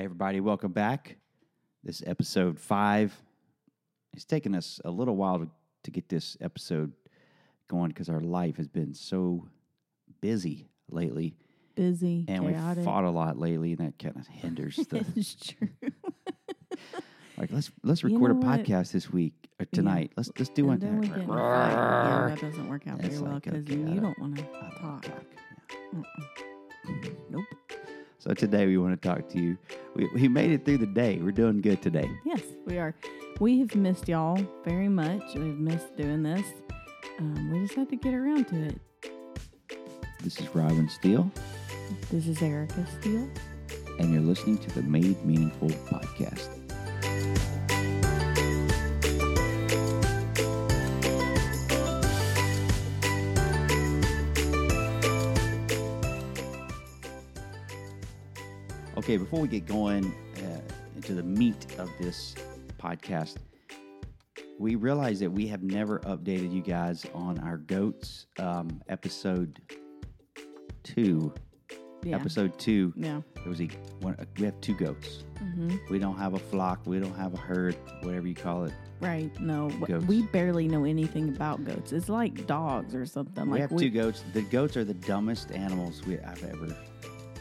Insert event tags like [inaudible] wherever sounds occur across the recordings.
Hey, everybody, welcome back. This is episode five. It's taken us a little while to, to get this episode going because our life has been so busy lately. Busy, And we chaotic. fought a lot lately, and that kind of hinders [laughs] the. it's true. [laughs] like, let's let's You record a what? podcast this week uh, or tonight. Let's let's do one. And then we get in a fight. Yeah, that doesn't work out It's very well like, because okay, I you don't- don't want to I don't talk. talk. Mm-mm. Nope. So today we want to talk to you. We, we made it through the day. We're doing good today. Yes, we are. We have missed y'all very much. We've missed doing this. Um, we just had to get around to it. This is Robin Steele, This is Erica Steele. and you're listening to the Made Meaningful podcast. Okay, before we get going uh, into the meat of this podcast, we realize that we have never updated you guys on our goats um, episode two. Yeah. Episode two, Yeah. there was a one. uh, We have two goats. hmm We don't have a flock. We don't have a herd. Whatever you call it. Right. No, Goats. we barely know anything about goats. It's like dogs or something. we like have two goats. The goats are the dumbest animals we I've ever.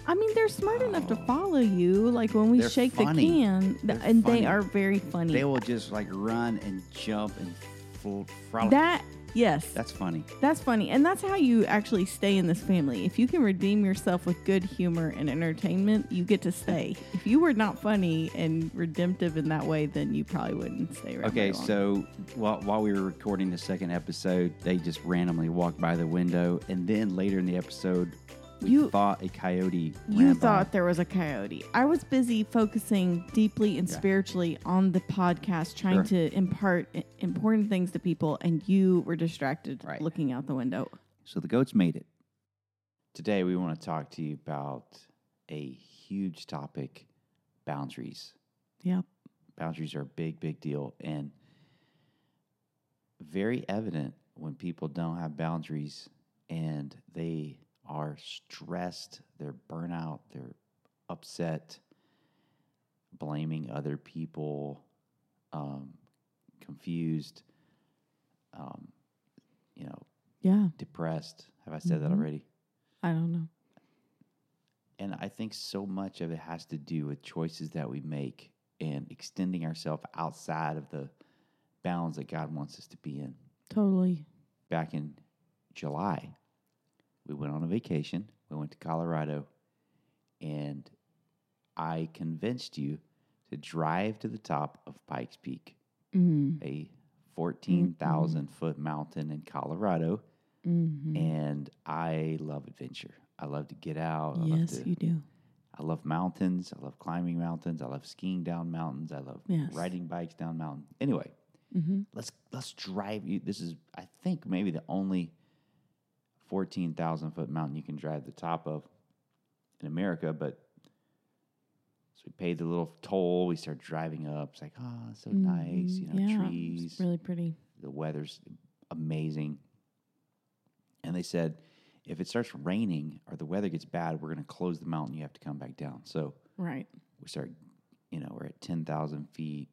I mean, they're smart enough to follow you. Like when we They're shake funny. the can, th- They're and funny. they are very funny. They will just like run and jump and full frolic. that yes, That's funny. that's funny, and that's how you actually stay in this family. If you can redeem yourself with good humor and entertainment, you get to stay. [laughs] if you were not funny and redemptive in that way, then you probably wouldn't stay around. Okay, long. so while, while we were recording the second episode, they just randomly walked by the window, and then later in the episode, You- thought a coyote. You ran by. thought there was a coyote. I was busy focusing deeply and Yeah. spiritually on the podcast, trying Sure. to impart important things to people, and you were distracted Right. looking out the window. So the goats made it. Today, we want to talk to you about a huge topic boundaries. Yep. Boundaries are a big, big deal, and very evident when people don't have boundaries and they are stressed, they're burnout, they're upset, blaming other people, um, confused, um, you know, Yeah. depressed. Have I said that Mhm. already? I don't know. And I think so much of it has to do with choices that we make and extending ourselves outside of the bounds that God wants us to be in. Totally. Back in July, we went on a vacation. We went to Colorado, and I convinced you to drive to the top of Pikes Peak, Mm. a 14,000 foot mountain in Colorado. hmm And I love adventure. I love to get out. I love Yes, to you do. I love mountains. I love climbing mountains. I love skiing down mountains. I love Yes. riding bikes down mountains. Anyway, hmm let's let's drive you. This is I think maybe the only fourteen thousand foot mountain you can drive the top of in America. But so we paid the little toll. We start driving up. It's like oh, it's so nice. You know, Mm-hmm. yeah, trees. Really pretty. The weather's amazing. And they said, if it starts raining or the weather gets bad, we're going to close the mountain. You have to come back down. So Right. we start, you know, we're at 10,000 feet,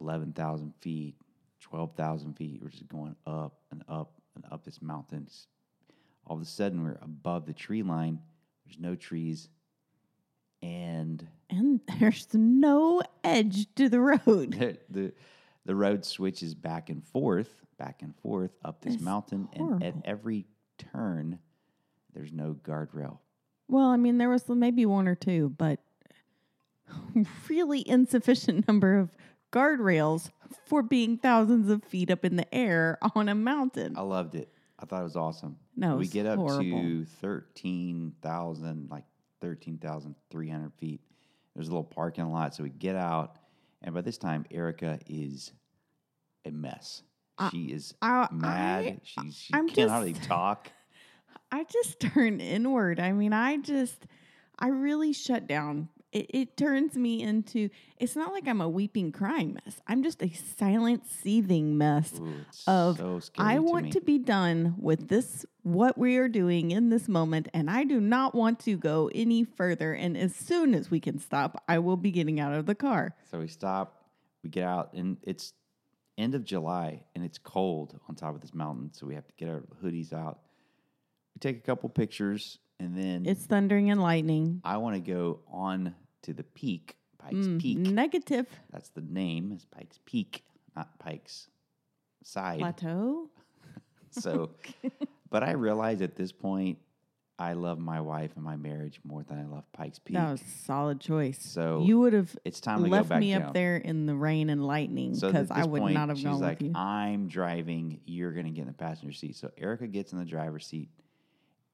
11,000 feet, 12,000 feet. We're just going up and up and up this mountain. All of a sudden, we're above the tree line. There's no trees. And And there's no edge to the road. the, [laughs] the, the road switches back and forth, back and forth up this It's mountain. And at every turn, there's no guardrail. Well, I mean, there was maybe one or two, but [laughs] really insufficient number of guardrails for being thousands of feet up in the air on a mountain. I loved it. I thought it was awesome. No, it we was get up horrible. to thirteen thousand, like thirteen thousand three hundred feet. There's a little parking lot, so we get out, and by this time, Erica is a mess. I- she is I- mad. I- she she I'm can't hardly talk. [laughs] I just turned inward. I mean, I just, I really shut down it, it turns me into. It's not like I'm a weeping, crying mess. I'm just a silent, seething mess Ooh, of so I to want me. to be done with this what we are doing in this moment and I do not want to go any further and as soon as we can stop I will be getting out of the car. So we stop, we get out, and it's end of July, and it's cold on top of this mountain. So we have to get our hoodies out. We take a couple pictures, and then It's thundering and lightning. I want to go on to the peak, Pikes Mm, Peak. Negative That's the name, is Pikes Peak, not Pikes Side. plateau. [laughs] So, [laughs] but I realize at this point, I love my wife and my marriage more than I love Pikes Peak. That was a solid choice. So you would have it's time to left go back me down. up there in the rain and lightning because at I would point, not have she's gone like, with you. I'm driving. You're going to get in the passenger seat. So Erica gets in the driver's seat,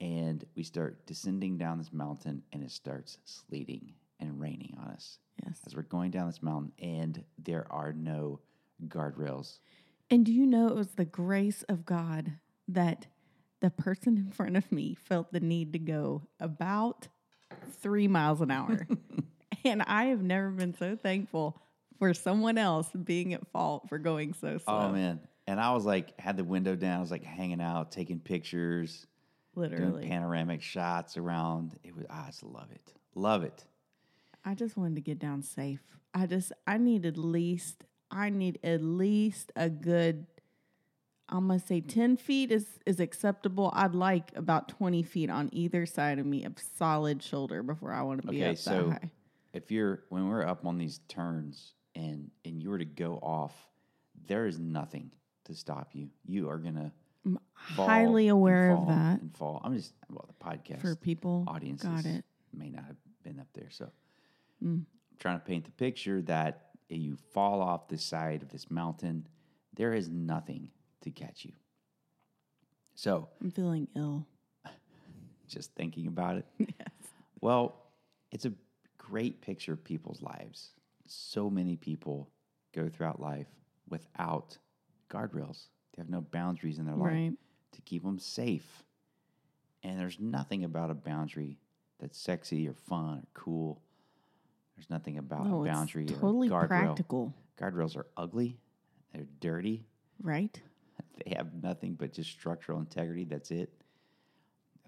and we start descending down this mountain, and it starts sleeting and raining on us yes. as we're going down this mountain, and there are no guardrails. And do you know it was the grace of God that the person in front of me felt the need to go about three miles an hour. [laughs] and I have never been so thankful for someone else being at fault for going so oh, slow. Oh man! And I was like, had the window down. I was like hanging out, taking pictures, Literally. doing panoramic shots around. It was. I just love it. Love it. I just wanted to get down safe. I just I need at least I need at least a good I'm gonna say ten feet is is acceptable. I'd like about twenty feet on either side of me of solid shoulder before I want to be Okay, up so that high. if you're when we're up on these turns and and you were to go off, there is nothing to stop you. You are gonna fall Highly aware of that and fall. I'm just well the podcast for people. audiences Got it. may not have been up there, so Mm. I'm trying to paint the picture that you fall off the side of this mountain. There is nothing to catch you. So I'm feeling ill. [laughs] just thinking about it. [laughs] yes. Well, it's a great picture of people's lives. So many people go throughout life without guardrails. They have no boundaries in their Right. life to keep them safe. And there's nothing about a boundary that's sexy or fun or cool. There's nothing about No, a it's boundary totally or guardrail. practical, Guardrails are ugly. They're dirty. right? [laughs] They have nothing but just structural integrity. That's it.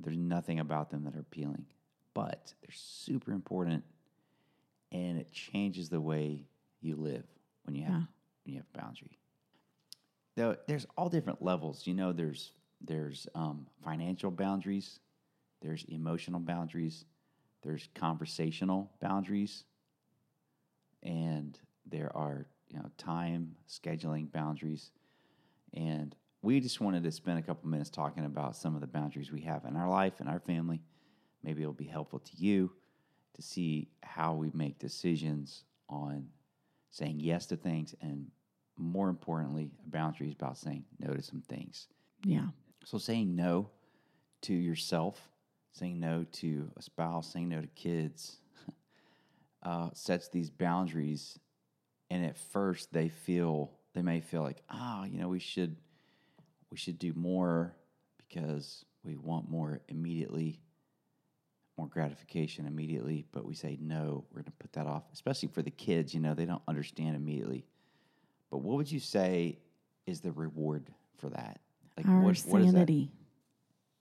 There's nothing about them that are appealing, but they're super important, and it changes the way you live when you have Yeah. when you have a boundary. Though there's all different levels. You know, there's there's um, financial boundaries, there's emotional boundaries, there's conversational boundaries, and there are you know time scheduling boundaries. And we just wanted to spend a couple minutes talking about some of the boundaries we have in our life and our family. Maybe it'll be helpful to you to see how we make decisions on saying yes to things and more importantly, a boundary is about saying no to some things. Yeah. So saying no to yourself, saying no to a spouse, saying no to kids, uh, sets these boundaries. And at first, they feel they may feel like, ah, you know, we should we should do more because we want more immediately, more gratification immediately. But we say no, we're going to put that off, especially for the kids. You know, they don't understand immediately. But what would you say is the reward for that? Like our what, what is that? sanity.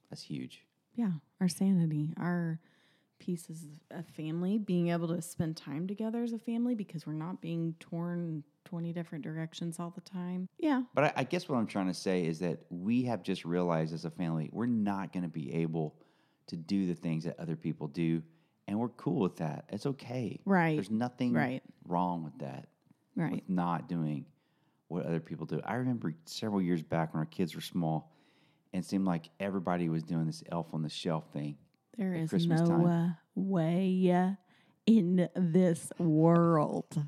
That's huge. Yeah, our sanity, our pieces of a family, being able to spend time together as a family because we're not being torn 20 different directions all the time. Yeah. But I, I guess what I'm trying to say is that we have just realized as a family, we're not going to be able to do the things that other people do. And we're cool with that. It's okay. Right. There's nothing Right. wrong with that, Right. with not doing what other people do. I remember several years back when our kids were small, and it seemed like everybody was doing this elf on the shelf thing. There is Christmas no time. uh, way uh, in this world.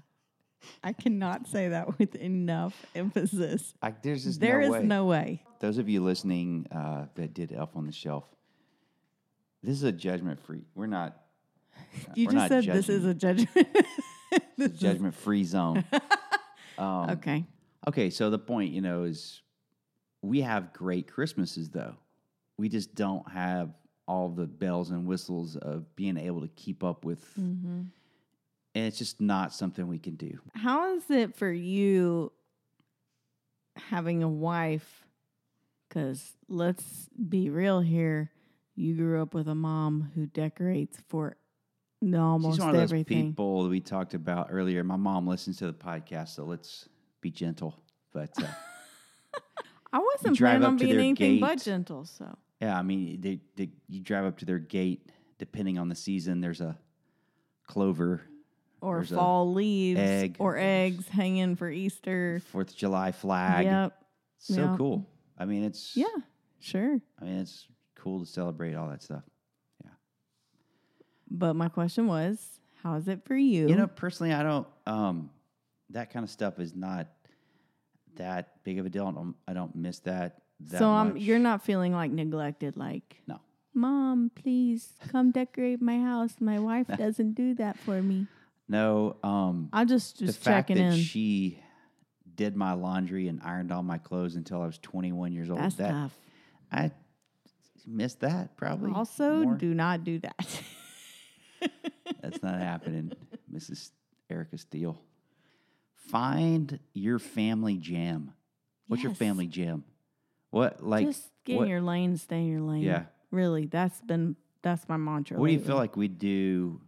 I cannot say that with enough emphasis. Like, there's just There no is way. no way. Those of you listening uh, that did Elf on the Shelf, this is a judgment free. We're not. [laughs] You we're just not said this is a judgment. [laughs] This is- judgment free zone. [laughs] um, okay. okay, so the point, you know, is we have great Christmases though. We just don't have all the bells and whistles of being able to keep up with Mm-hmm. and it's just not something we can do. How is it for you having a wife? Because let's be real here. You grew up with a mom who decorates for almost She's one of those everything. people that we talked about earlier. My mom listens to the podcast, so let's be gentle. But uh, [laughs] I wasn't planning on being anything but gentle. So yeah, I mean, they, they, you drive up to their gate, depending on the season, there's a clover, or There's fall leaves egg. or eggs hanging for Easter. Fourth of July flag. Yep. So Yep. cool. I mean, it's Yeah. Sure. I mean, it's cool to celebrate all that stuff. Yeah. But my question was, how is it for you? You know, personally, I don't. Um, that kind of stuff is not that big of a deal. I don't, I don't miss that. So um, you're not feeling like neglected, like No. Mom, please come decorate my house. My wife [laughs] doesn't do that for me. No. Um, I just the just fact checking that in. she did my laundry and ironed all my clothes until I was 21 years old. That's that tough. I missed that probably. Also, more. do not do that. [laughs] That's not happening, Mrs. Erica Steele. Find your family jam. What's your family jam? What like? just get what, in your lane, stay in your lane. Yeah. Really, that's been that's my mantra. what do you feel like we do?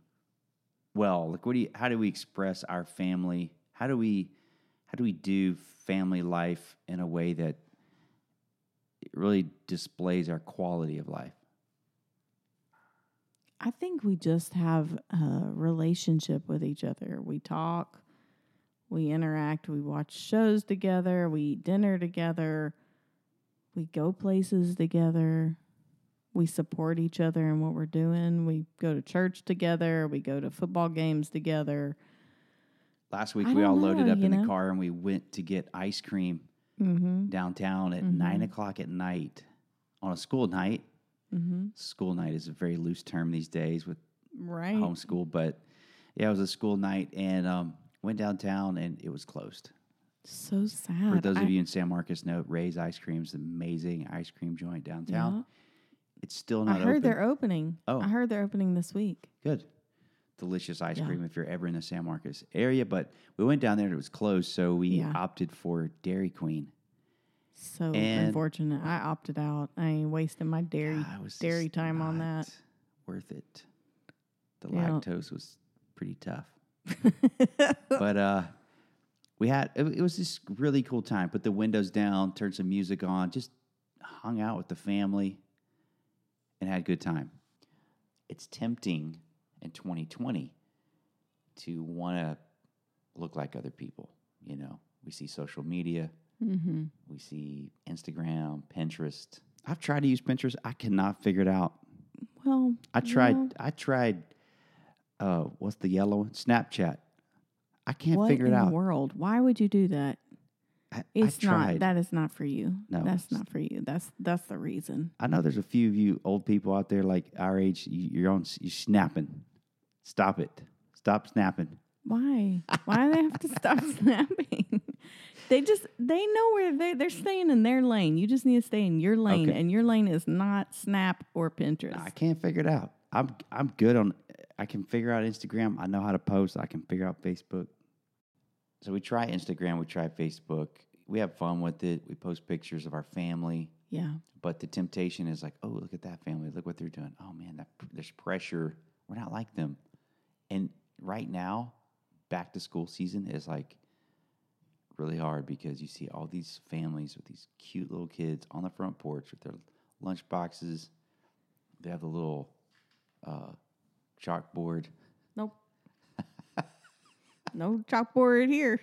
Well, like what do you? How do we express our family? How do we? How do we do family life in a way that it really displays our quality of life? I think we just have a relationship with each other. We talk, we interact, we watch shows together, we eat dinner together, we go places together, we support each other in what we're doing. We go to church together, we go to football games together. Last week we all don't loaded up in the car and we went to get ice cream Mm-hmm. downtown at nine o'clock at night on a school night. Mm-hmm. School night is a very loose term these days with Right. homeschool, but yeah, it was a school night and um, went downtown and it was closed. So sad. For those I- of you in San Marcos know, Rhea's Ice Cream is amazing ice cream joint downtown. Yeah. It's still not. I heard open. they're opening. Oh. I heard they're opening this week. Good. Delicious ice Yeah. cream if you're ever in the San Marcos area. But we went down there and it was closed, so we Yeah. opted for Dairy Queen. So And- unfortunate. I opted out. I ain't wasting my dairy dairy time on that. Worth it. The Yeah. lactose was pretty tough. [laughs] but uh we had it, it was this really cool time. Put the windows down, turned some music on, just hung out with the family and had a good time. It's tempting in 2020 to want to look like other people, you know. We see social media, mm-hmm. we see Instagram, Pinterest. I've tried to use Pinterest. I cannot figure it out. Well, I tried. well, I tried. Uh, what's the yellow one? Snapchat. I can't what figure it in out. the world? Why would you do that? I, I It's not. That is not for you. No, that's not for you. That's that's the reason. I know there's a few of you old people out there like our age. You, you're on. You're snapping. Stop it. Stop snapping. Why? Why do they have to stop [laughs] snapping? they just they know where they they're staying in their lane. You just need to stay in your lane, Okay. and your lane is not Snap or Pinterest. I can't figure it out. I'm. I'm good on. I can figure out Instagram. I know how to post. I can figure out Facebook. So we try Instagram. We try Facebook. We have fun with it. We post pictures of our family. yeah. But the temptation is like, oh, look at that family. Look what they're doing. Oh man, that there's pressure. We're not like them. And right now, back to school season is like really hard because you see all these families with these cute little kids on the front porch with their lunch boxes. They have the little uh, chalkboard. No chalkboard here.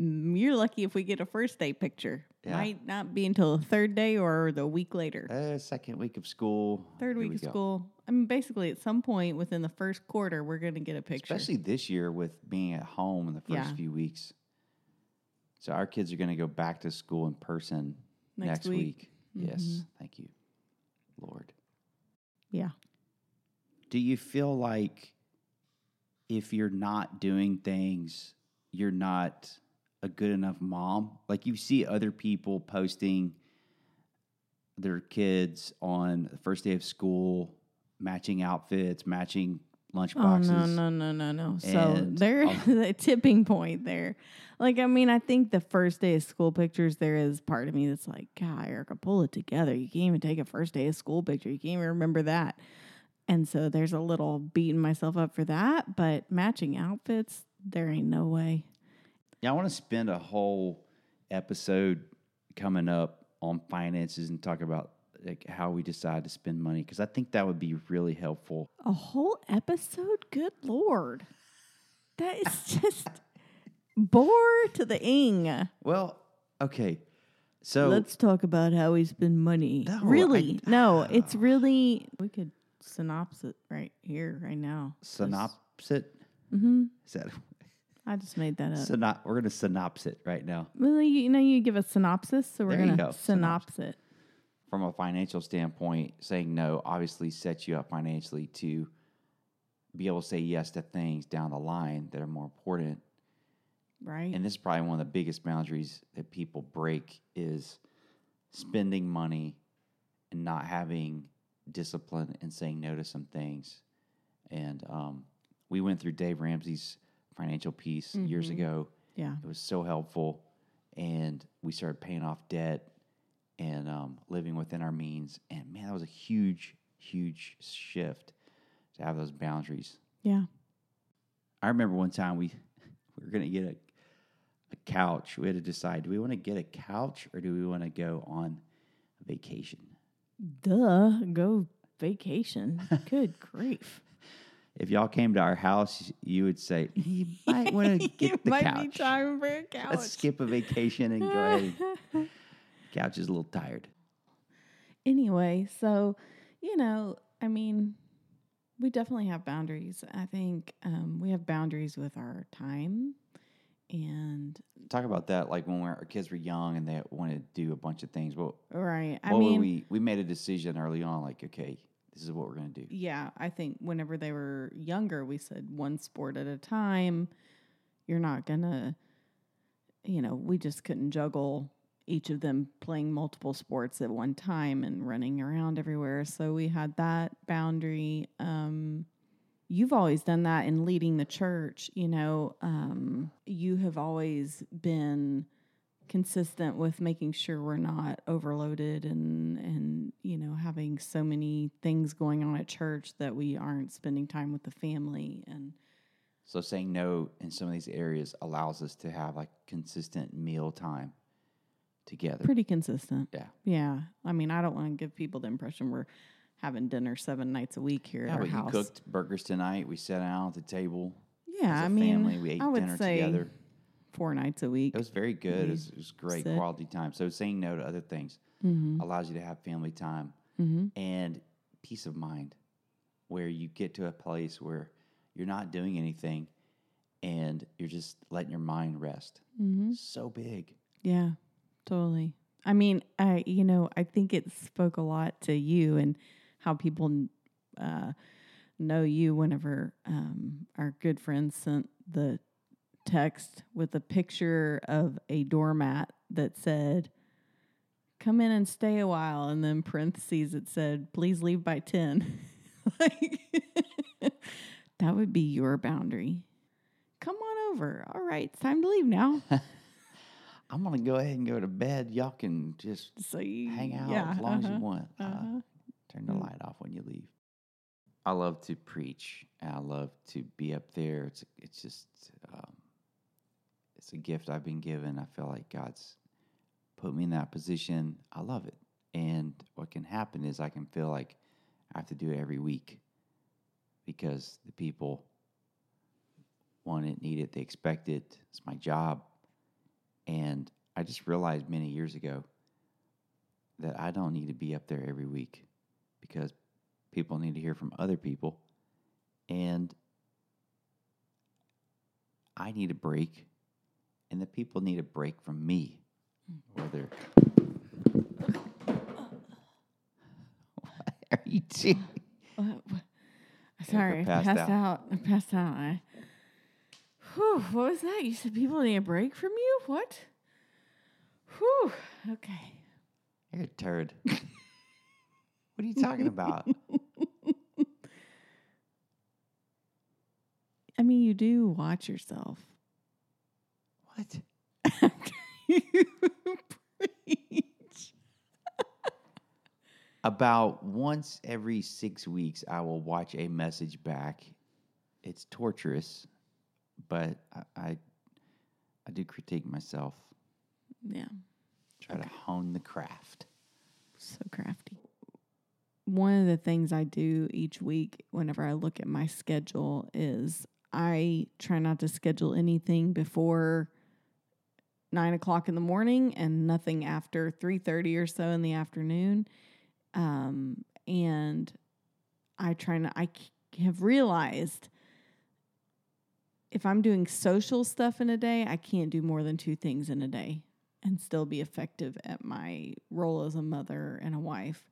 Mm, You're lucky if we get a first day picture. Yeah. Might not be until the third day or the week later. Uh, second week of school. Third Here week we of go. school. I mean, basically, at some point within the first quarter, we're going to get a picture. Especially this year with being at home in the first Yeah. few weeks. So our kids are going to go back to school in person Next next, week. week. Yes. Mhm. Thank you, Lord. yeah. Do you feel like if you're not doing things, you're not a good enough mom? Like you see other people posting their kids on the first day of school, matching outfits, matching lunch Oh no no no no no! So um, [laughs] the tipping point there. Like I mean, I think the first day of school pictures, there is part of me that's like, God, Erica, pull it together. You can't even take a first day of school picture. You can't even remember that. And so there's a little beating myself up for that. But matching outfits, there ain't no way. Yeah, I want to spend a whole episode coming up on finances and talk about like how we decide to spend money because I think that would be really helpful. A whole episode? Good lord, that is [laughs] just bore to the ing. Well, okay, so Let's talk about how we spend money. No, really? I- no, [sighs] it's really. We could synopsis right here, right now. synopsis. Mm-hmm. Is that I just made that up. synop? We're gonna synopsis it right now. well, you, you know, you give a synopsis, so we're There you gonna go, synopsis it. From a financial standpoint, saying no obviously sets you up financially to be able to say yes to things down the line that are more important Right. and this is probably one of the biggest boundaries that people break is spending money and not having discipline and saying no to some things and um, we went through dave ramsey's Financial Peace years Mhm. ago yeah. it was so helpful and we started paying off debt and um, living within our means and man that was a huge huge shift to have those boundaries Yeah. I remember one time we [laughs] we were gonna get a a couch. We had to decide: do we want to get a couch or do we want to go on vacation? Duh. Go vacation. Good [laughs] grief. If y'all came to our house, you would say you might want to [laughs] get the might couch. be time for a couch. Let's skip a vacation and go ahead. And, [laughs] couch is a little tired. anyway, so you know, I mean, we definitely have boundaries. I think um, we have boundaries with our time, and Talk about that, like when we're, our kids were young and they wanted to do a bunch of things. Well, right. I mean, we we made a decision early on, like okay, this is what we're gonna do. yeah, I think whenever they were younger, we said one sport at a time. You're not gonna, you know, we just couldn't juggle each of them playing multiple sports at one time and running around everywhere. So we had that boundary. Um, you've always done that in leading the church. You know, um, you have always been consistent with making sure we're not overloaded and and you know having so many things going on at church that we aren't spending time with the family and So saying no in some of these areas allows us to have like consistent meal time together. pretty consistent. Yeah. Yeah. I mean, I don't want to give people the impression we're having dinner seven nights a week here Yeah, at our you house. cooked burgers tonight. We sat down at the table yeah, as a I mean, family. We ate I would dinner say together. four nights a week. It was very good. It was, it was great sit. quality time. So saying no to other things mm-hmm. allows you to have family time Mm-hmm. and peace of mind, where you get to a place where you're not doing anything and you're just letting your mind rest. Mm-hmm. So big. Yeah, totally. I mean, I you know, I think it spoke a lot to you and how people uh, know you. Whenever um, our good friend sent the text with a picture of a doormat that said, "Come in and stay a while," and then parentheses it said, "Please leave by 10. [laughs] like [laughs] that would be your boundary. Come on over. All right, it's time to leave now. [laughs] I'm going to go ahead and go to bed. Y'all can just So you hang out yeah, as long as uh-huh, you want. Uh, uh-huh. Turn the Mm. light off when you leave. I love to preach. and I love to be up there. It's it's just um, it's a gift I've been given. I feel like God's put me in that position. I love it. And what can happen is I can feel like I have to do it every week because the people want it, need it, they expect it. It's my job. And I just realized many years ago that I don't need to be up there every week because people need to hear from other people. And I need a break, and the people need a break from me. Hmm. Whether what [laughs] are you doing? What, what? Sorry, I passed passed out. out. I passed out. I, whew, what was that? You said people need a break from you? What? Whew. Okay. You're a turd. [laughs] what are you talking about? [laughs] I mean, you do watch yourself. What? you preach. About once every six weeks, I will watch a message back. It's torturous, but I, I, I do critique myself. Yeah, Try to hone the craft. so crafty. One of the things I do each week whenever I look at my schedule is I try not to schedule anything before nine o'clock in the morning and nothing after three thirty or so in the afternoon. Um, and I try not. I have realized if I'm doing social stuff in a day, I can't do more than two things in a day and still be effective at my role as a mother and a wife.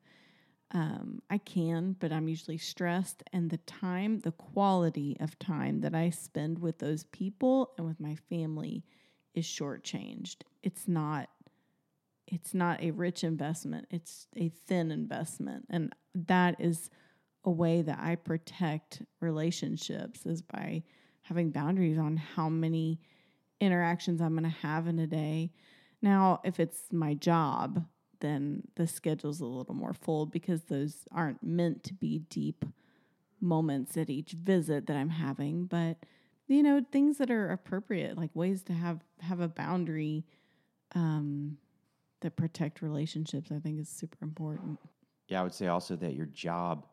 Um, I can, but I'm usually stressed, and the time, the quality of time that I spend with those people and with my family is shortchanged. It's not. It's not a rich investment. It's a thin investment, and that is a way that I protect relationships is by having boundaries on how many interactions I'm going to have in a day. Now, if it's my job, then the schedule's a little more full because those aren't meant to be deep moments at each visit that I'm having, but you know, things that are appropriate, like ways to have have a boundary um, that protect relationships, I think is super important. Yeah, I would say also that your job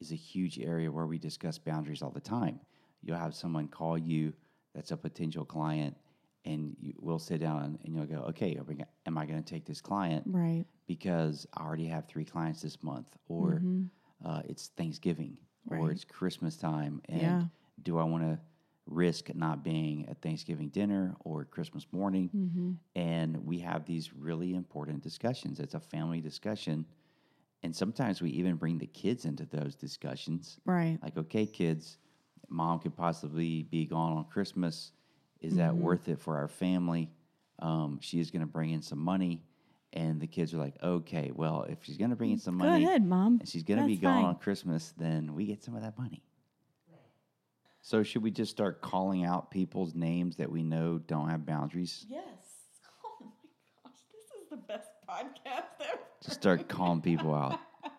is a huge area where we discuss boundaries all the time. You'll have someone call you that's a potential client, and you, we'll sit down and you'll go, okay, we, am I going to take this client Right. because I already have three clients this month, or uh, it's Thanksgiving, or Mm-hmm. It's Christmas time, and Yeah. do I want to risk not being at Thanksgiving dinner or Christmas morning? Mm-hmm. And we have these really important discussions. It's a family discussion. And sometimes we even bring the kids into those discussions. Right. Like, okay, kids, mom could possibly be gone on Christmas. Is that Mm-hmm. worth it for our family? Um, she is going to bring in some money. And the kids are like, okay, well, if she's going to bring in some Go money ahead, mom. and she's going to be gone fine. on Christmas, then we get some of that money. So, should we just start calling out people's names that we know don't have boundaries? Yes. [laughs] Oh my gosh, this is the best podcast ever. Just start calling people out. [laughs]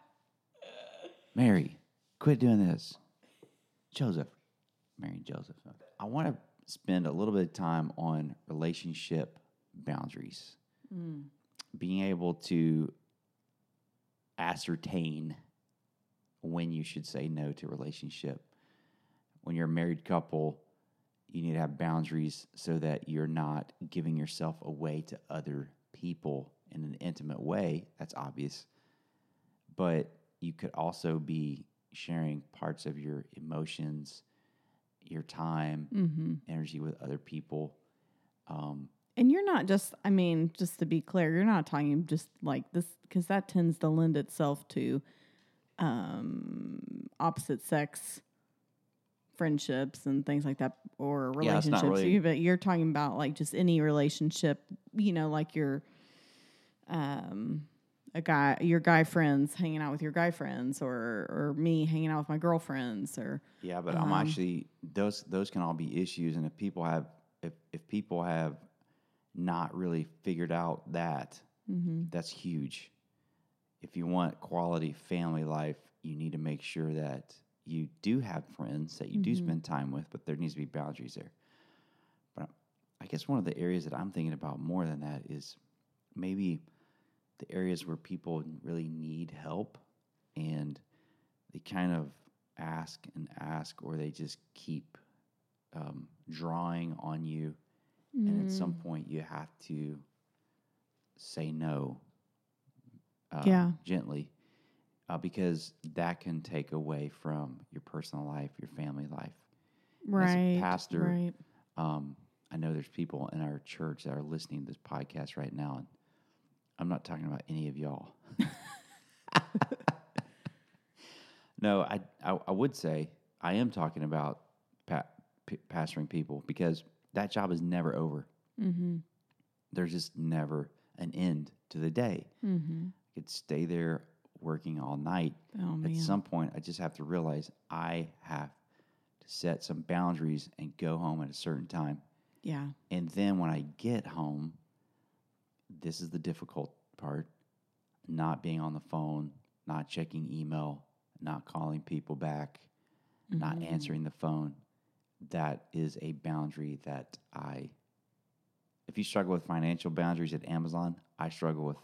Mary, quit doing this. Joseph, Mary and Joseph. I want to spend a little bit of time on relationship boundaries. Being able to ascertain when you should say no to relationship. When you're a married couple, you need to have boundaries so that you're not giving yourself away to other people in an intimate way. That's obvious. But you could also be sharing parts of your emotions, your time, Mm-hmm. energy with other people. Um, And you're not just, I mean, just to be clear, you're not talking just like this, because that tends to lend itself to um, opposite sex friendships and things like that, or Yeah, relationships. really- You- but you're talking about like just any relationship, you know, like your, um, a guy, your guy friends hanging out with your guy friends, or or me hanging out with my girlfriends, or Yeah, but I'm um, actually those those can all be issues, and if people have if if people have not really figured out that, mm-hmm. that's huge. If you want quality family life, you need to make sure that you do have friends that you do mm-hmm. spend time with, but there needs to be boundaries there. But I guess one of the areas that I'm thinking about more than that is maybe the areas where people really need help and they kind of ask and ask, or they just keep um, drawing on you. And at some point, you have to say no uh, Yeah. gently uh, because that can take away from your personal life, your family life. right, pastor, right. Um, I know there's people in our church that are listening to this podcast right now, and I'm not talking about any of y'all. [laughs] no, I, I I would say I am talking about pa- p- pastoring people because that job is never over. Mm-hmm. There's just never an end to the day. Mm-hmm. I could stay there working all night. Oh At man. some point, I just have to realize I have to set some boundaries and go home at a certain time. Yeah. And then when I get home, this is the difficult part not being on the phone, not checking email, not calling people back, not answering the phone. That is a boundary that I, if you struggle with financial boundaries at Amazon, I struggle with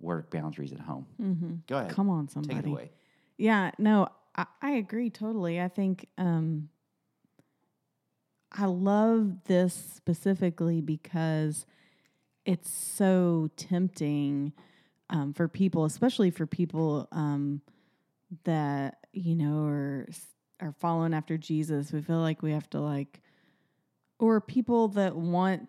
work boundaries at home. Mm-hmm. Go ahead. Come on, somebody. Take somebody. it away. Yeah, no, I, I agree totally. I think um, I love this specifically because it's so tempting um, for people, especially for people um, that you know are are following after Jesus. We feel like we have to like, or people that want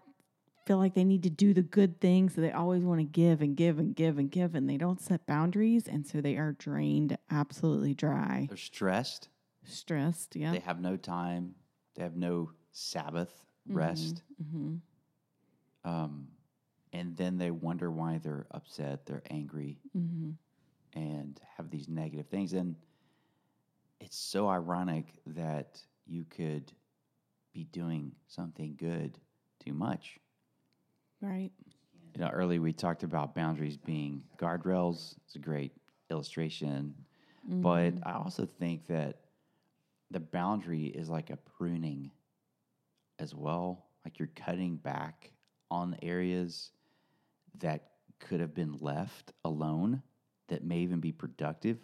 feel like they need to do the good things so they always want to give and give and give and give and they don't set boundaries and so they are drained absolutely dry They're stressed. stressed yeah They have no time. They have no Sabbath rest. mm-hmm. Um, and then they wonder why they're upset, they're angry, Mm-hmm. and have these negative things. And it's so ironic that you could be doing something good too much. right You know, earlier we talked about boundaries being guardrails. It's a great illustration. But I also think that the boundary is like a pruning as well. Like you're cutting back on areas that could have been left alone that may even be productive.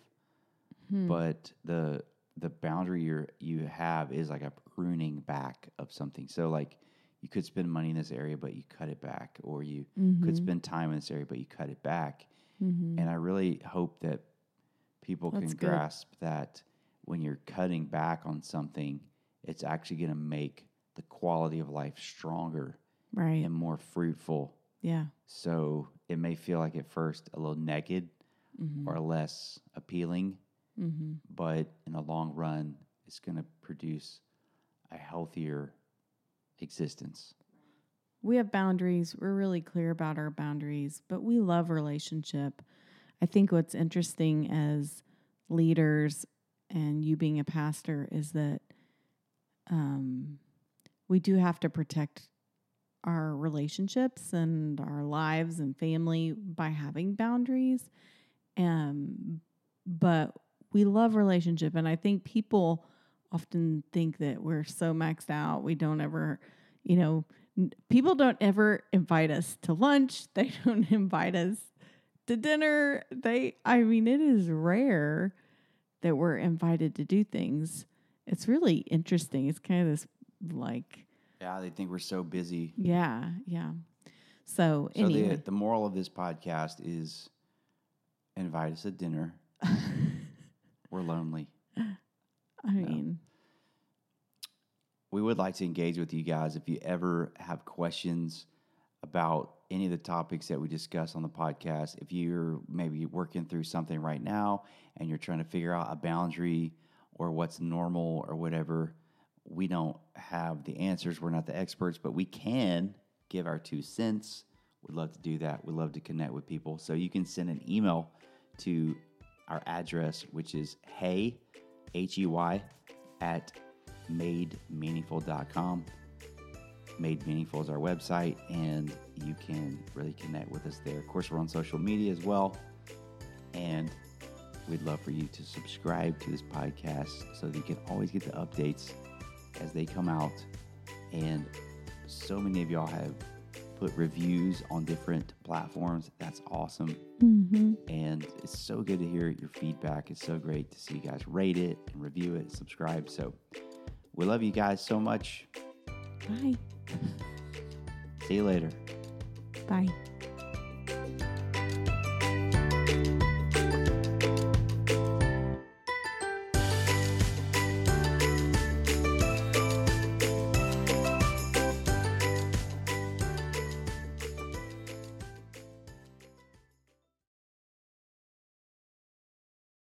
Hmm. But the the boundary you you have is like a pruning back of something. So like you could spend money in this area, but you cut it back, or you could mm-hmm. spend time in this area, but you cut it back. Mm-hmm. And I really hope that people That's can good. grasp that when you're cutting back on something, it's actually going to make the quality of life stronger right and more fruitful. Yeah So it may feel like at first a little naked Mm-hmm. or less appealing, but in the long run, it's going to produce a healthier existence. we have boundaries we're really clear about our boundaries but we love relationship i think what's interesting as leaders and you being a pastor is that um, we do have to protect our relationships and our lives and family by having boundaries. Um, but we love relationship and i think people often think that we're so maxed out we don't ever you know people don't ever invite us to lunch [laughs] they don't invite us to dinner they i mean it is rare that we're invited to do things. It's really interesting it's kind of this like Yeah, they think we're so busy. yeah yeah so, So anyway the, the moral of this podcast is invite us to dinner. [laughs] we're lonely. i mean we would like to engage with you guys if you ever have questions about any of the topics that we discuss on the podcast. If you're maybe working through something right now and you're trying to figure out a boundary or what's normal or whatever, we don't have the answers. We're not the experts, but we can give our two cents. We'd love to do that. We'd love to connect with people. So you can send an email to our address, which is hey, H E Y, at mademeaningful.com. Made Meaningful is our website, and you can really connect with us there. Of course, we're on social media as well. And we'd love for you to subscribe to this podcast so that you can always get the updates as they come out. And so many of y'all have put reviews on different platforms. That's awesome. Mm-hmm. And it's so good to hear your feedback. It's so great to see you guys rate it and review it, subscribe. So we love you guys so much. bye See you later. bye